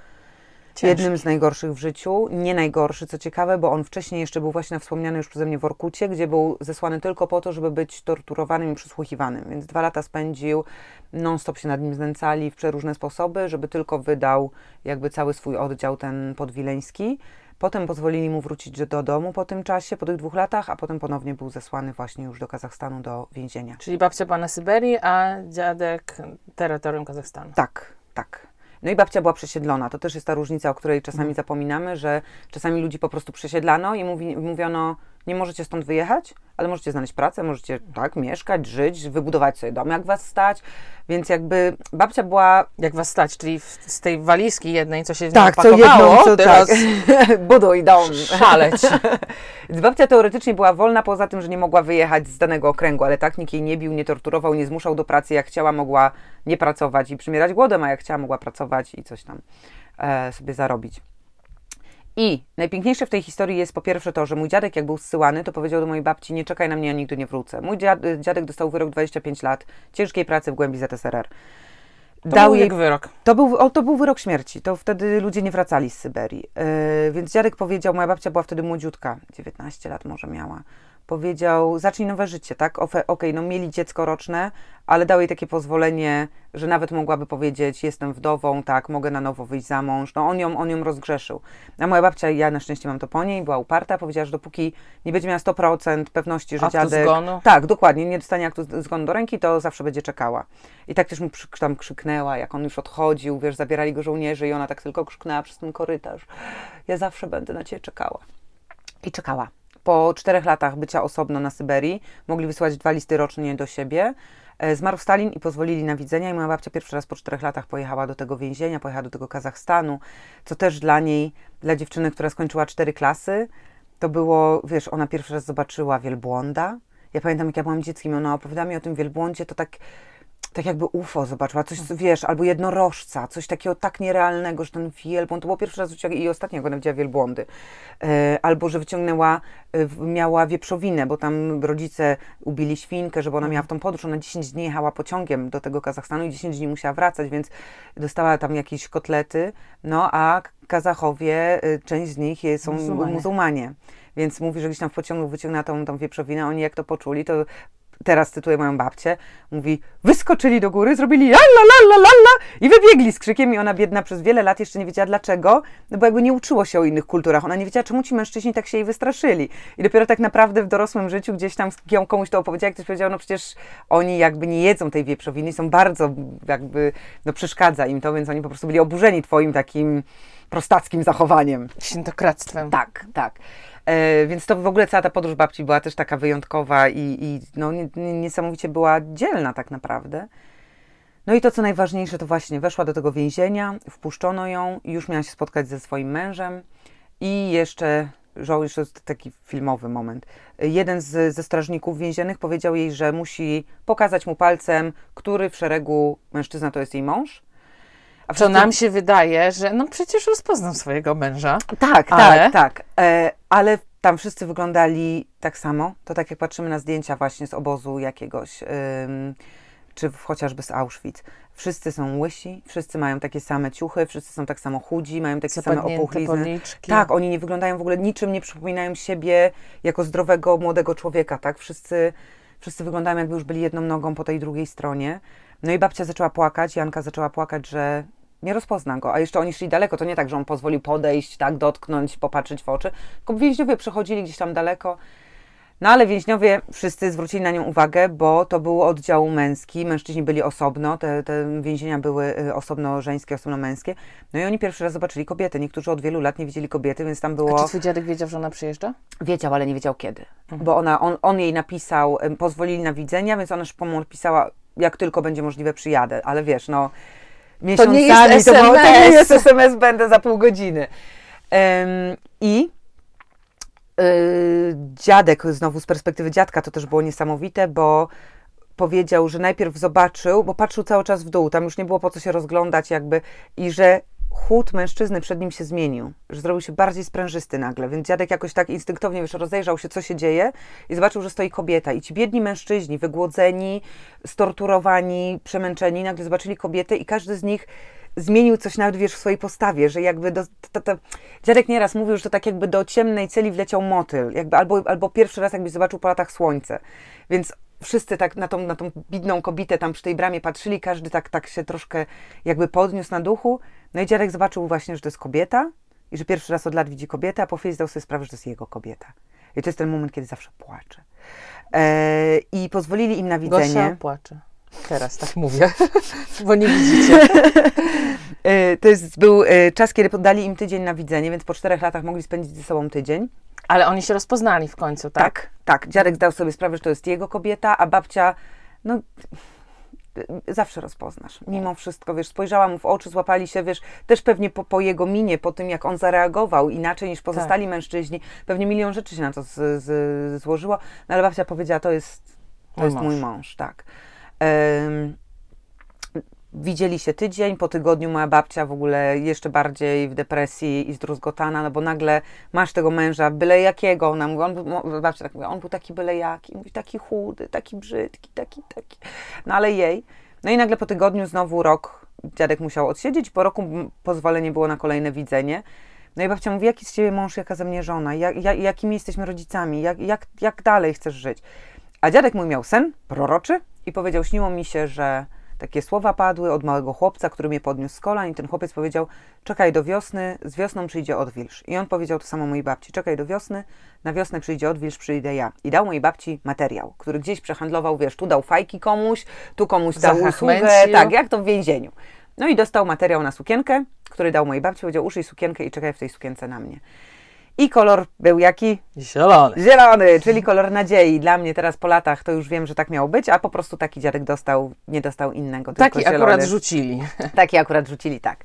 Ciężki. jednym z najgorszych w życiu. Nie najgorszy, co ciekawe, bo on wcześniej jeszcze był właśnie na wspomniany już przeze mnie w Orkucie, gdzie był zesłany tylko po to, żeby być torturowanym i przysłuchiwanym. Więc dwa lata spędził, non-stop się nad nim znęcali w przeróżne sposoby, żeby tylko wydał jakby cały swój oddział ten podwileński. Potem pozwolili mu wrócić do domu po tym czasie, po tych dwóch latach, a potem ponownie był zesłany właśnie już do Kazachstanu, do więzienia. Czyli babcia była na Syberii, a dziadek terytorium Kazachstanu. Tak, tak. No i babcia była przesiedlona. To też jest ta różnica, o której czasami zapominamy, że czasami ludzi po prostu przesiedlano i mówi, mówiono, nie możecie stąd wyjechać, ale możecie znaleźć pracę, możecie tak mieszkać, żyć, wybudować sobie dom, jak was stać. Więc jakby babcia była Jak was stać, czyli w, z tej walizki jednej, co się tak, co jedną, co teraz tak. Buduj dom. szaleć. Więc babcia teoretycznie była wolna, poza tym, że nie mogła wyjechać z danego okręgu, ale tak nikt jej nie bił, nie torturował, nie zmuszał do pracy. Jak chciała, mogła nie pracować i przymierać głodem, a jak chciała, mogła pracować i coś tam e, sobie zarobić. I najpiękniejsze w tej historii jest po pierwsze to, że mój dziadek, jak był zsyłany, to powiedział do mojej babci: Nie czekaj na mnie, ja nigdy nie wrócę. Mój dziad, dziadek dostał wyrok 25 lat ciężkiej pracy w głębi ZSRR. To był jak wyrok. To był, o, to był wyrok śmierci. To wtedy ludzie nie wracali z Syberii. Yy, więc dziadek powiedział, moja babcia była wtedy młodziutka, 19 lat może miała. Powiedział, zacznij nowe życie, tak? Okej, no mieli dziecko roczne, ale dał jej takie pozwolenie, że nawet mogłaby powiedzieć, jestem wdową, tak, mogę na nowo wyjść za mąż. No on ją, on ją rozgrzeszył. A moja babcia, ja na szczęście mam to po niej, była uparta, powiedziała, że dopóki nie będzie miała 100% pewności, że Aktu dziadek... zgonu. Tak, dokładnie, nie dostanie aktu zgonu do ręki, to zawsze będzie czekała. I tak też mu przy, tam krzyknęła, jak on już odchodził, wiesz, zabierali go żołnierze i ona tak tylko krzyknęła przez ten korytarz. Ja zawsze będę na ciebie czekała. I czekała. Po czterech latach bycia osobno na Syberii mogli wysłać dwa listy rocznie do siebie. E, Zmarł Stalin i pozwolili na widzenia i moja babcia pierwszy raz po czterech latach pojechała do tego więzienia, pojechała do tego Kazachstanu, co też dla niej, dla dziewczyny, która skończyła cztery klasy, to było, wiesz, ona pierwszy raz zobaczyła wielbłąda. Ja pamiętam, jak ja byłam dzieckiem, ona opowiadała mi o tym wielbłądzie, to tak, tak jakby UFO zobaczyła, coś, wiesz, albo jednorożca, coś takiego tak nierealnego, że ten wielbłąd, to było pierwszy raz i ostatnio, jak ona widziała wielbłądy. E, albo, że wyciągnęła, e, miała wieprzowinę, bo tam rodzice ubili świnkę, żeby ona miała w tą podróż, ona 10 dni jechała pociągiem do tego Kazachstanu i 10 dni musiała wracać, więc dostała tam jakieś kotlety, no a Kazachowie, y, część z nich jest, są Muzułmanie. muzułmanie. Więc mówi, że gdzieś tam w pociągu wyciągnęła tą, tą wieprzowinę, oni jak to poczuli, to teraz cytuję moją babcię, mówi, wyskoczyli do góry, zrobili la la la la la i wybiegli z krzykiem i ona biedna przez wiele lat jeszcze nie wiedziała dlaczego, no bo jakby nie uczyło się o innych kulturach, ona nie wiedziała czemu ci mężczyźni tak się jej wystraszyli i dopiero tak naprawdę w dorosłym życiu gdzieś tam ją komuś to opowiedziała, ktoś powiedział, no przecież oni jakby nie jedzą tej wieprzowiny, są bardzo jakby, no przeszkadza im to, więc oni po prostu byli oburzeni twoim takim prostackim zachowaniem. Świętokradztwem. Tak, tak. E, więc to w ogóle cała ta podróż babci była też taka wyjątkowa i, i no, niesamowicie była dzielna tak naprawdę. No i to, co najważniejsze, to właśnie weszła do tego więzienia, wpuszczono ją już miała się spotkać ze swoim mężem i jeszcze, to jest taki filmowy moment, jeden z, ze strażników więziennych powiedział jej, że musi pokazać mu palcem, który w szeregu mężczyzna to jest jej mąż. A wszyscy... nam się wydaje, że no przecież rozpoznam swojego męża. Tak, ale... tak, tak. E, ale tam wszyscy wyglądali tak samo. To tak jak patrzymy na zdjęcia właśnie z obozu jakiegoś, ym, czy chociażby z Auschwitz. Wszyscy są łysi, wszyscy mają takie same ciuchy, wszyscy są tak samo chudzi, mają takie same opuchlizny. Policzki. Tak, oni nie wyglądają w ogóle niczym, nie przypominają siebie jako zdrowego, młodego człowieka, tak? Wszyscy, wszyscy wyglądają jakby już byli jedną nogą po tej drugiej stronie. No i babcia zaczęła płakać, Janka zaczęła płakać, że nie rozpozna go. A jeszcze oni szli daleko. To nie tak, że on pozwolił podejść, tak, dotknąć, popatrzeć w oczy. Tylko więźniowie przechodzili gdzieś tam daleko. No ale więźniowie wszyscy zwrócili na nią uwagę, bo to był oddział męski, mężczyźni byli osobno, te, te więzienia były y, osobno żeńskie, osobno męskie. No i oni pierwszy raz zobaczyli kobiety. Niektórzy od wielu lat nie widzieli kobiety, więc tam było... A czy twój dziadek wiedział, że ona przyjeżdża? Wiedział, ale nie wiedział kiedy. Mhm. Bo ona, on, on jej napisał, pozwolili na widzenia, więc ona szybko mu pisała, jak tylko będzie możliwe przyjadę. Ale wiesz, no miesiącami. To nie jest SMS. To, to nie jest SMS, będę za pół godziny. Um, I y, dziadek, znowu z perspektywy dziadka, to też było niesamowite, bo powiedział, że najpierw zobaczył, bo patrzył cały czas w dół, tam już nie było po co się rozglądać jakby i że chód mężczyzny przed nim się zmienił, że zrobił się bardziej sprężysty nagle, więc dziadek jakoś tak instynktownie wiesz, rozejrzał się, co się dzieje i zobaczył, że stoi kobieta. I ci biedni mężczyźni, wygłodzeni, storturowani, przemęczeni, nagle zobaczyli kobietę i każdy z nich zmienił coś nawet, wiesz, w swojej postawie, że jakby do, to, to, dziadek nieraz mówił, że to tak jakby do ciemnej celi wleciał motyl, jakby albo, albo pierwszy raz jakby zobaczył po latach słońce, więc wszyscy tak na tą, na tą bidną kobietę tam przy tej bramie patrzyli, każdy tak, tak się troszkę jakby podniósł na duchu, no i dziadek zobaczył właśnie, że to jest kobieta i że pierwszy raz od lat widzi kobietę, a po chwili zdał sobie sprawę, że to jest jego kobieta. I to jest ten moment, kiedy zawsze płacze. E, I pozwolili im na widzenie. Gosia płacze. Teraz tak mówię, bo nie widzicie. E, to jest, był e, czas, kiedy podali im tydzień na widzenie, więc po czterech latach mogli spędzić ze sobą tydzień. Ale oni się rozpoznali w końcu, tak? Tak, tak. Dziadek zdał sobie sprawę, że to jest jego kobieta, a babcia, no zawsze rozpoznasz. Mimo wszystko, wiesz, spojrzała mu w oczy, złapali się, wiesz, też pewnie po, po jego minie, po tym, jak on zareagował inaczej niż pozostali tak. mężczyźni, pewnie milion rzeczy się na to z, z, złożyło, no ale babcia powiedziała, to jest, to mój jest mąż. mój mąż, tak. Um, widzieli się tydzień, po tygodniu moja babcia w ogóle jeszcze bardziej w depresji i zdruzgotana, no bo nagle masz tego męża byle jakiego, ona mówi, on, babcia tak mówi, on był taki byle jaki, mówi taki chudy, taki brzydki, taki, taki, no ale jej. No i nagle po tygodniu znowu rok dziadek musiał odsiedzieć, po roku pozwolenie było na kolejne widzenie. No i babcia mówi, jaki z ciebie mąż, jaka ze mnie żona, jak, jak, jakimi jesteśmy rodzicami, jak, jak, jak dalej chcesz żyć? A dziadek mój miał sen proroczy i powiedział, śniło mi się, że takie słowa padły od małego chłopca, który mnie podniósł z kolan i ten chłopiec powiedział, czekaj do wiosny, z wiosną przyjdzie odwilż. I on powiedział to samo mojej babci, czekaj do wiosny, na wiosnę przyjdzie odwilż, przyjdę ja. I dał mojej babci materiał, który gdzieś przehandlował, wiesz, tu dał fajki komuś, tu komuś dał usługę, tak, jak to w więzieniu. No i dostał materiał na sukienkę, który dał mojej babci, powiedział, uszyj sukienkę i czekaj w tej sukience na mnie. I kolor był jaki? Zielony. Zielony, czyli kolor nadziei. Dla mnie teraz po latach to już wiem, że tak miało być, a po prostu taki dziadek dostał, nie dostał innego. Taki akurat rzucili. Taki akurat rzucili, tak.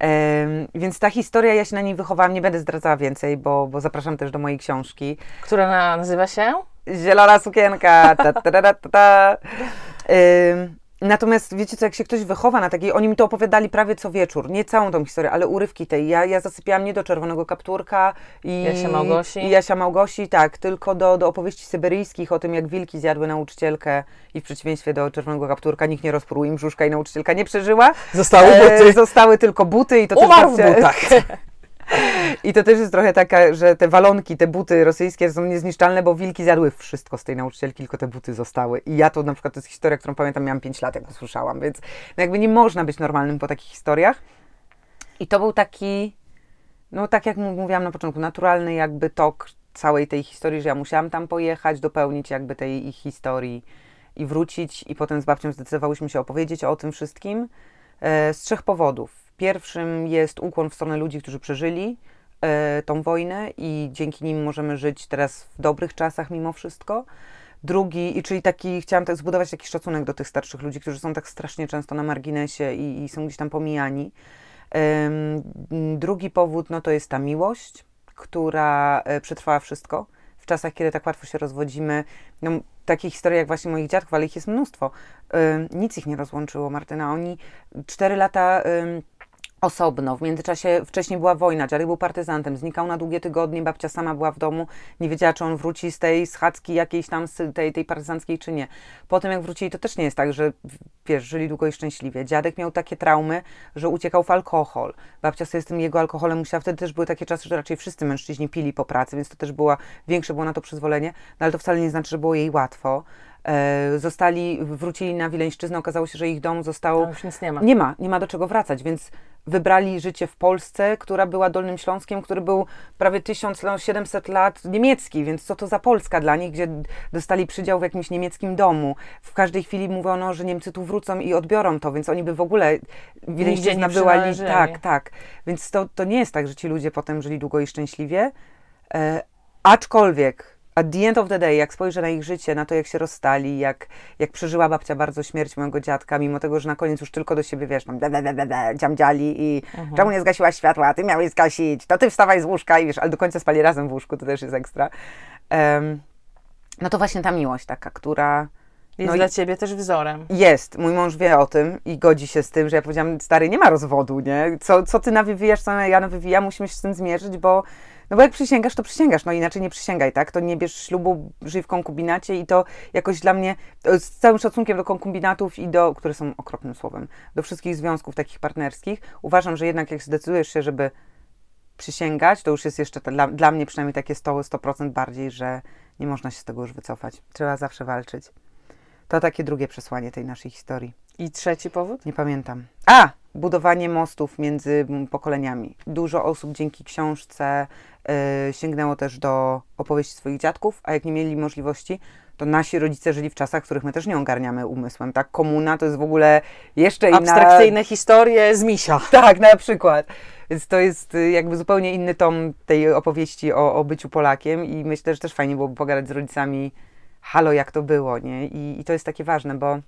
Um, więc ta historia, ja się na niej wychowałam, nie będę zdradzała więcej, bo, bo zapraszam też do mojej książki. Która nazywa się? Zielona sukienka. Ta, ta, ta, ta, ta. Um, Natomiast wiecie co, jak się ktoś wychowa na takiej, oni mi to opowiadali prawie co wieczór, nie całą tą historię, ale urywki tej. Ja, ja zasypiałam nie do Czerwonego Kapturka i Jasia Małgosi. I Jasia Małgosi, tak, tylko do, do opowieści syberyjskich o tym, jak wilki zjadły nauczycielkę i w przeciwieństwie do Czerwonego Kapturka nikt nie rozpruł im brzuszka i nauczycielka nie przeżyła. Zostały buty. E, zostały tylko buty i to Umarł też w butach. I to też jest trochę taka, że te walonki, te buty rosyjskie są niezniszczalne, bo wilki zjadły wszystko z tej nauczycielki, tylko te buty zostały. I ja to na przykład, to jest historia, którą pamiętam, miałam 5 lat, jak usłyszałam, więc no jakby nie można być normalnym po takich historiach. I to był taki, no tak jak mówiłam na początku, naturalny jakby tok całej tej historii, że ja musiałam tam pojechać, dopełnić jakby tej ich historii i wrócić i potem z babcią zdecydowałyśmy się opowiedzieć o tym wszystkim e, z trzech powodów. Pierwszym jest ukłon w stronę ludzi, którzy przeżyli e, tą wojnę i dzięki nim możemy żyć teraz w dobrych czasach mimo wszystko. Drugi, i czyli taki, chciałam tak zbudować taki szacunek do tych starszych ludzi, którzy są tak strasznie często na marginesie i, i są gdzieś tam pomijani. Drugi powód, no to jest ta miłość, która e, przetrwała wszystko. W czasach, kiedy tak łatwo się rozwodzimy, no, takich historii jak właśnie moich dziadków, ale ich jest mnóstwo. Nic ich nie rozłączyło, Martyna. Oni cztery lata osobno. W międzyczasie wcześniej była wojna, dziadek był partyzantem, znikał na długie tygodnie, babcia sama była w domu, nie wiedziała, czy on wróci z tej schadzki jakiejś tam, tej, tej partyzanckiej, czy nie. Potem jak wrócili, to też nie jest tak, że wiesz, żyli długo i szczęśliwie. Dziadek miał takie traumy, że uciekał w alkohol. Babcia sobie z tym jego alkoholem musiała, wtedy też były takie czasy, że raczej wszyscy mężczyźni pili po pracy, więc to też była, większe było na to przyzwolenie, no ale to wcale nie znaczy, że było jej łatwo. E, zostali, wrócili na Wileńszczyznę, okazało się, że ich dom został... Tam już nic nie ma. Nie ma, nie ma do czego wracać, więc wybrali życie w Polsce, która była Dolnym Śląskiem, który był prawie 1700 lat niemiecki, więc co to za Polska dla nich, gdzie dostali przydział w jakimś niemieckim domu. W każdej chwili mówiono, że Niemcy tu wrócą i odbiorą to, więc oni by w ogóle... Wileńszczyzna była... Tak, tak. Więc to, to nie jest tak, że ci ludzie potem żyli długo i szczęśliwie, e, aczkolwiek at the end of the day, jak spojrzę na ich życie, na to, jak się rozstali, jak, jak przeżyła babcia bardzo śmierć mojego dziadka, mimo tego, że na koniec już tylko do siebie, wiesz, tam da, da, da, da, dziamdziali i mhm. czemu nie zgasiłaś światła, ty miałeś zgasić, to ty wstawaj z łóżka i wiesz, ale do końca spali razem w łóżku, to też jest ekstra. Um, no to właśnie ta miłość taka, która... Jest no dla ciebie też wzorem. Jest. Mój mąż wie o tym i godzi się z tym, że ja powiedziałam, stary, nie ma rozwodu, nie? Co, co ty nawywijasz, co ja nawywijam, musimy się z tym zmierzyć, bo no bo jak przysięgasz, to przysięgasz, no inaczej nie przysięgaj, tak? To nie bierz ślubu, żyj w konkubinacie i to jakoś dla mnie, z całym szacunkiem do konkubinatów i do, które są okropnym słowem, do wszystkich związków takich partnerskich, uważam, że jednak jak zdecydujesz się, żeby przysięgać, to już jest jeszcze dla, dla mnie przynajmniej takie 100%, 100% bardziej, że nie można się z tego już wycofać. Trzeba zawsze walczyć. To takie drugie przesłanie tej naszej historii. I trzeci powód? Nie pamiętam. A! Budowanie mostów między pokoleniami. Dużo osób dzięki książce y, sięgnęło też do opowieści swoich dziadków, a jak nie mieli możliwości, to nasi rodzice żyli w czasach, których my też nie ogarniamy umysłem, tak? Komuna to jest w ogóle jeszcze inna... Abstrakcyjne historie z misia. Tak, na przykład. Więc to jest y, jakby zupełnie inny tom tej opowieści o, o byciu Polakiem i myślę, że też fajnie byłoby pogadać z rodzicami halo, jak to było, nie? I, I to jest takie ważne, bo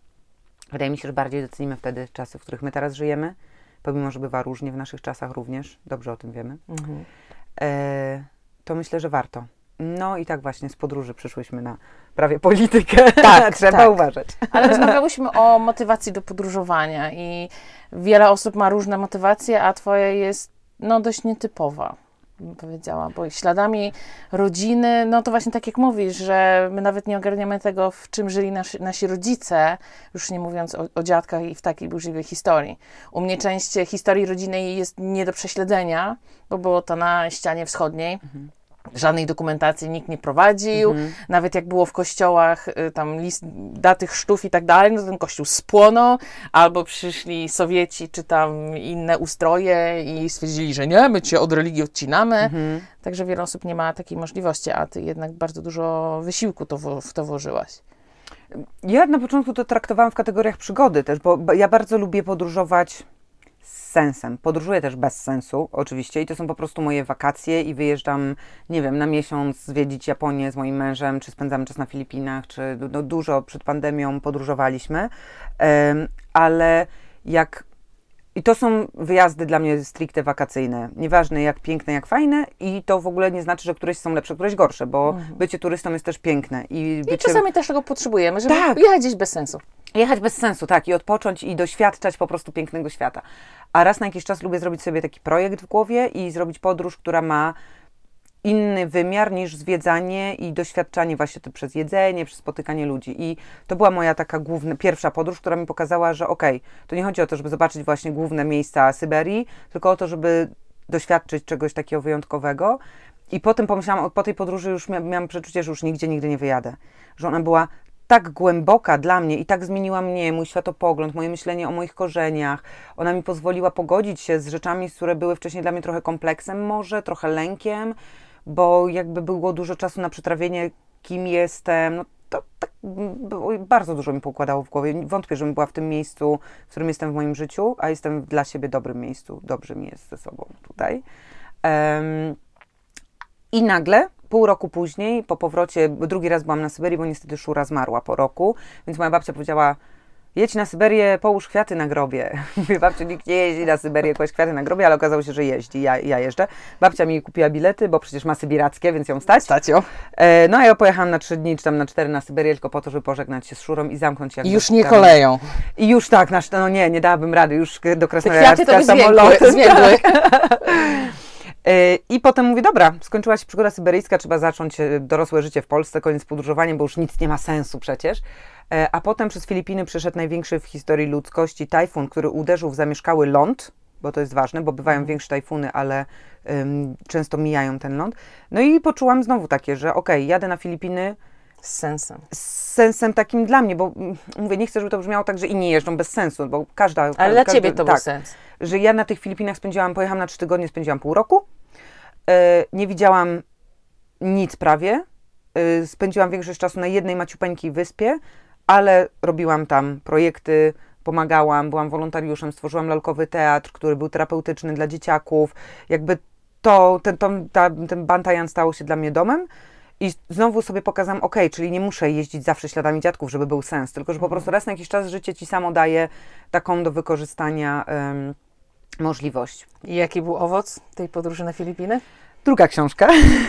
wydaje mi się, że bardziej docenimy wtedy czasy, w których my teraz żyjemy, pomimo, że bywa różnie w naszych czasach również, dobrze o tym wiemy, mhm. e, to myślę, że warto. No i tak właśnie z podróży przyszłyśmy na prawie politykę. Tak, trzeba tak. uważać. Ale rozmawiałyśmy o motywacji do podróżowania i wiele osób ma różne motywacje, a twoja jest no dość nietypowa powiedziała, bo śladami rodziny, no to właśnie tak jak mówisz, że my nawet nie ogarniamy tego, w czym żyli nasi, nasi rodzice, już nie mówiąc o, o dziadkach i w takiej burzliwej historii. U mnie część historii rodziny jest nie do prześledzenia, bo było to na ścianie wschodniej. Mhm żadnej dokumentacji nikt nie prowadził. Mhm. Nawet jak było w kościołach y, tam list daty chrztów i tak dalej, no to ten kościół spłonął, albo przyszli Sowieci czy tam inne ustroje i stwierdzili, że nie, my cię od religii odcinamy. Mhm. Także wiele osób nie ma takiej możliwości, a ty jednak bardzo dużo wysiłku to w to włożyłaś. Ja na początku to traktowałam w kategoriach przygody też, bo ja bardzo lubię podróżować sensem. Podróżuję też bez sensu, oczywiście, i to są po prostu moje wakacje i wyjeżdżam, nie wiem, na miesiąc zwiedzić Japonię z moim mężem, czy spędzamy czas na Filipinach, czy no, dużo przed pandemią podróżowaliśmy, ale jak i to są wyjazdy dla mnie stricte wakacyjne. Nieważne jak piękne, jak fajne i to w ogóle nie znaczy, że któreś są lepsze, któreś gorsze, bo mhm. bycie turystą jest też piękne. I, bycie... I czasami też tego potrzebujemy, żeby tak. jechać gdzieś bez sensu. Jechać bez sensu, tak, i odpocząć i doświadczać po prostu pięknego świata. A raz na jakiś czas lubię zrobić sobie taki projekt w głowie i zrobić podróż, która ma inny wymiar niż zwiedzanie i doświadczanie właśnie to przez jedzenie, przez spotykanie ludzi. I to była moja taka główna, pierwsza podróż, która mi pokazała, że okej, okay, to nie chodzi o to, żeby zobaczyć właśnie główne miejsca Syberii, tylko o to, żeby doświadczyć czegoś takiego wyjątkowego. I potem pomyślałam, po tej podróży już mia, miałam przeczucie, że już nigdzie, nigdy nie wyjadę. Że ona była tak głęboka dla mnie i tak zmieniła mnie, mój światopogląd, moje myślenie o moich korzeniach. Ona mi pozwoliła pogodzić się z rzeczami, które były wcześniej dla mnie trochę kompleksem może, trochę lękiem, bo jakby było dużo czasu na przetrawienie, kim jestem. No, to tak bardzo dużo mi pokładało w głowie. Wątpię, żebym była w tym miejscu, w którym jestem w moim życiu, a jestem dla siebie dobrym miejscu. Dobrze mi jest ze sobą tutaj. Um, I nagle pół roku później, po powrocie, drugi raz byłam na Syberii, bo niestety Szura zmarła po roku, więc moja babcia powiedziała, jedź na Syberię, połóż kwiaty na grobie. Mówię, babcia, nikt nie jeździ na Syberię, kłaść kwiaty na grobie, ale okazało się, że jeździ, ja, ja jeżdżę. Babcia mi kupiła bilety, bo przecież ma sybirackie, więc ją stać. Stać ją. E, no a ja pojechałam na trzy dni, czy tam na cztery na Syberię, tylko po to, żeby pożegnać się z Szurą i zamknąć się. I już nie koleją. I już tak, nasz, no nie, nie dałabym rady, już do Krasnojarska samolotem. Zmiękły, I potem mówię, dobra, skończyła się przygoda syberyjska, trzeba zacząć e, dorosłe życie w Polsce, koniec podróżowania, bo już nic nie ma sensu przecież. E, a potem przez Filipiny przyszedł największy w historii ludzkości tajfun, który uderzył w zamieszkały ląd, bo to jest ważne, bo bywają większe tajfuny, ale um, często mijają ten ląd. No i poczułam znowu takie, że okej, okay, jadę na Filipiny. Z sensem. Z sensem takim dla mnie, bo mówię, nie chcę, żeby to brzmiało tak, że inni jeżdżą bez sensu, bo każda... Ale każda, dla Ciebie to tak, był sens. Że ja na tych Filipinach spędziłam, pojechałam na trzy tygodnie, spędziłam pół roku. E, nie widziałam nic prawie. E, spędziłam większość czasu na jednej maciupeńkiej wyspie, ale robiłam tam projekty, pomagałam, byłam wolontariuszem, stworzyłam lalkowy teatr, który był terapeutyczny dla dzieciaków. Jakby to, ten, to, ta, ten Bantajan stał się dla mnie domem. I znowu sobie pokazam, ok, czyli nie muszę jeździć zawsze śladami dziadków, żeby był sens, tylko że po prostu raz na jakiś czas życie ci samo daje taką do wykorzystania um, możliwość. I jaki był owoc tej podróży na Filipiny? Druga książka.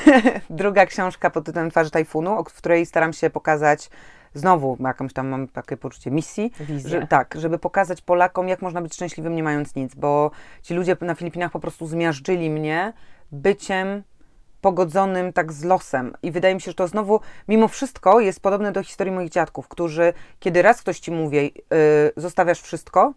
Druga książka pod tytułem Twarzy Tajfunu, w której staram się pokazać znowu jakąś tam mam takie poczucie misji, że, tak, żeby pokazać Polakom, jak można być szczęśliwym nie mając nic, bo ci ludzie na Filipinach po prostu zmiażdżyli mnie byciem pogodzonym tak z losem. I wydaje mi się, że to znowu, mimo wszystko, jest podobne do historii moich dziadków, którzy, kiedy raz ktoś ci mówi, yy, zostawiasz wszystko,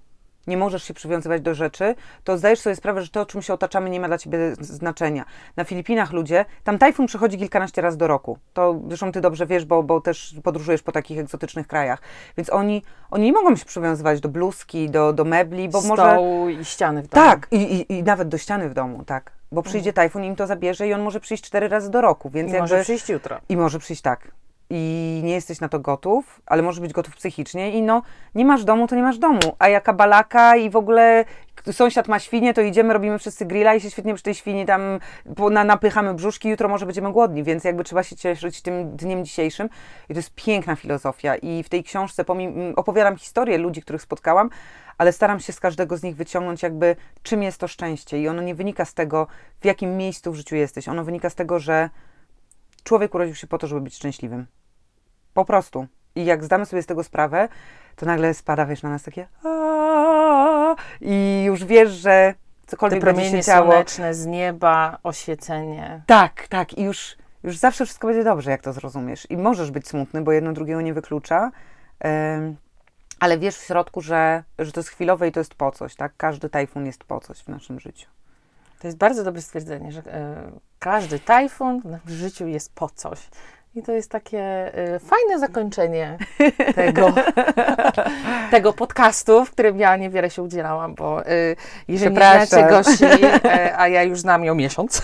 nie możesz się przywiązywać do rzeczy, to zdajesz sobie sprawę, że to, czym się otaczamy, nie ma dla ciebie znaczenia. Na Filipinach ludzie, tam tajfun przychodzi kilkanaście razy do roku. To zresztą ty dobrze wiesz, bo, bo też podróżujesz po takich egzotycznych krajach. Więc oni, oni nie mogą się przywiązywać do bluzki, do, do mebli, bo Stołu może... i ściany w domu. Tak, i, i, i nawet do ściany w domu, tak. Bo przyjdzie mhm. tajfun i im to zabierze i on może przyjść cztery razy do roku, więc I jakby... może przyjść jutro. I może przyjść tak i nie jesteś na to gotów, ale możesz być gotów psychicznie i no, nie masz domu, to nie masz domu, a jaka balaka i w ogóle sąsiad ma świnie, to idziemy, robimy wszyscy grilla i się świetnie przy tej świni tam na, napychamy brzuszki, jutro może będziemy głodni, więc jakby trzeba się cieszyć tym dniem dzisiejszym. I to jest piękna filozofia i w tej książce opowiadam historię ludzi, których spotkałam, ale staram się z każdego z nich wyciągnąć jakby czym jest to szczęście. I ono nie wynika z tego, w jakim miejscu w życiu jesteś, ono wynika z tego, że człowiek urodził się po to, żeby być szczęśliwym. Po prostu. I jak zdamy sobie z tego sprawę, to nagle spada, wiesz, na nas takie i już wiesz, że cokolwiek Te będzie się działo. słoneczne z nieba, oświecenie. Tak, tak. I już, już zawsze wszystko będzie dobrze, jak to zrozumiesz. I możesz być smutny, bo jedno drugiego nie wyklucza, ale wiesz w środku, że, że to jest chwilowe i to jest po coś, tak? Każdy tajfun jest po coś w naszym życiu. To jest bardzo dobre stwierdzenie, że e, każdy tajfun w życiu jest po coś. I to jest takie y, fajne zakończenie tego, tego podcastu, w którym ja niewiele się udzielałam, bo y, jeżeli nie znacie Gosi, y, a ja już znam ją miesiąc,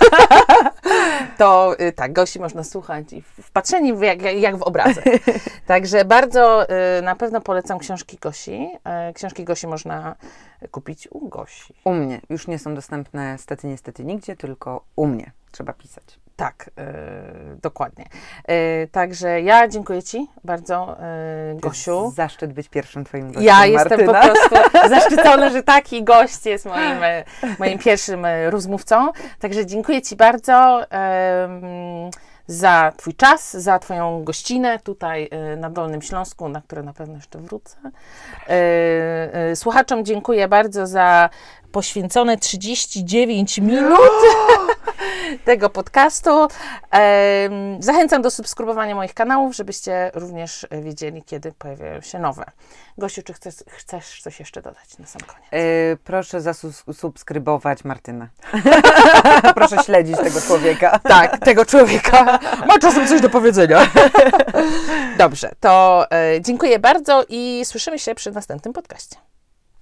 to y, tak, Gosi można słuchać i wpatrzeni w, jak, jak w obrazek. Także bardzo y, na pewno polecam książki Gosi. Y, książki Gosi można kupić u Gosi. U mnie. Już nie są dostępne stety niestety nigdzie, tylko u mnie trzeba pisać. Tak, yy, dokładnie. Yy, także ja dziękuję Ci bardzo, yy, Gosiu. Zaszczyt być pierwszym Twoim gościem. Ja jestem po prostu zaszczycona, że taki gość jest moim, moim pierwszym rozmówcą. Także dziękuję Ci bardzo za Twój czas, za Twoją gościnę tutaj na Dolnym Śląsku, na które na pewno jeszcze wrócę. Słuchaczom dziękuję bardzo za poświęcone 39 minut tego podcastu. Zachęcam do subskrybowania moich kanałów, żebyście również wiedzieli, kiedy pojawiają się nowe. Gosiu, czy chcesz, chcesz coś jeszcze dodać na sam koniec? Yy, proszę zasubskrybować Martynę. proszę śledzić tego człowieka. Tak, tego człowieka. Ma czasem coś do powiedzenia. Dobrze, to e, dziękuję bardzo i słyszymy się przy następnym podcaście.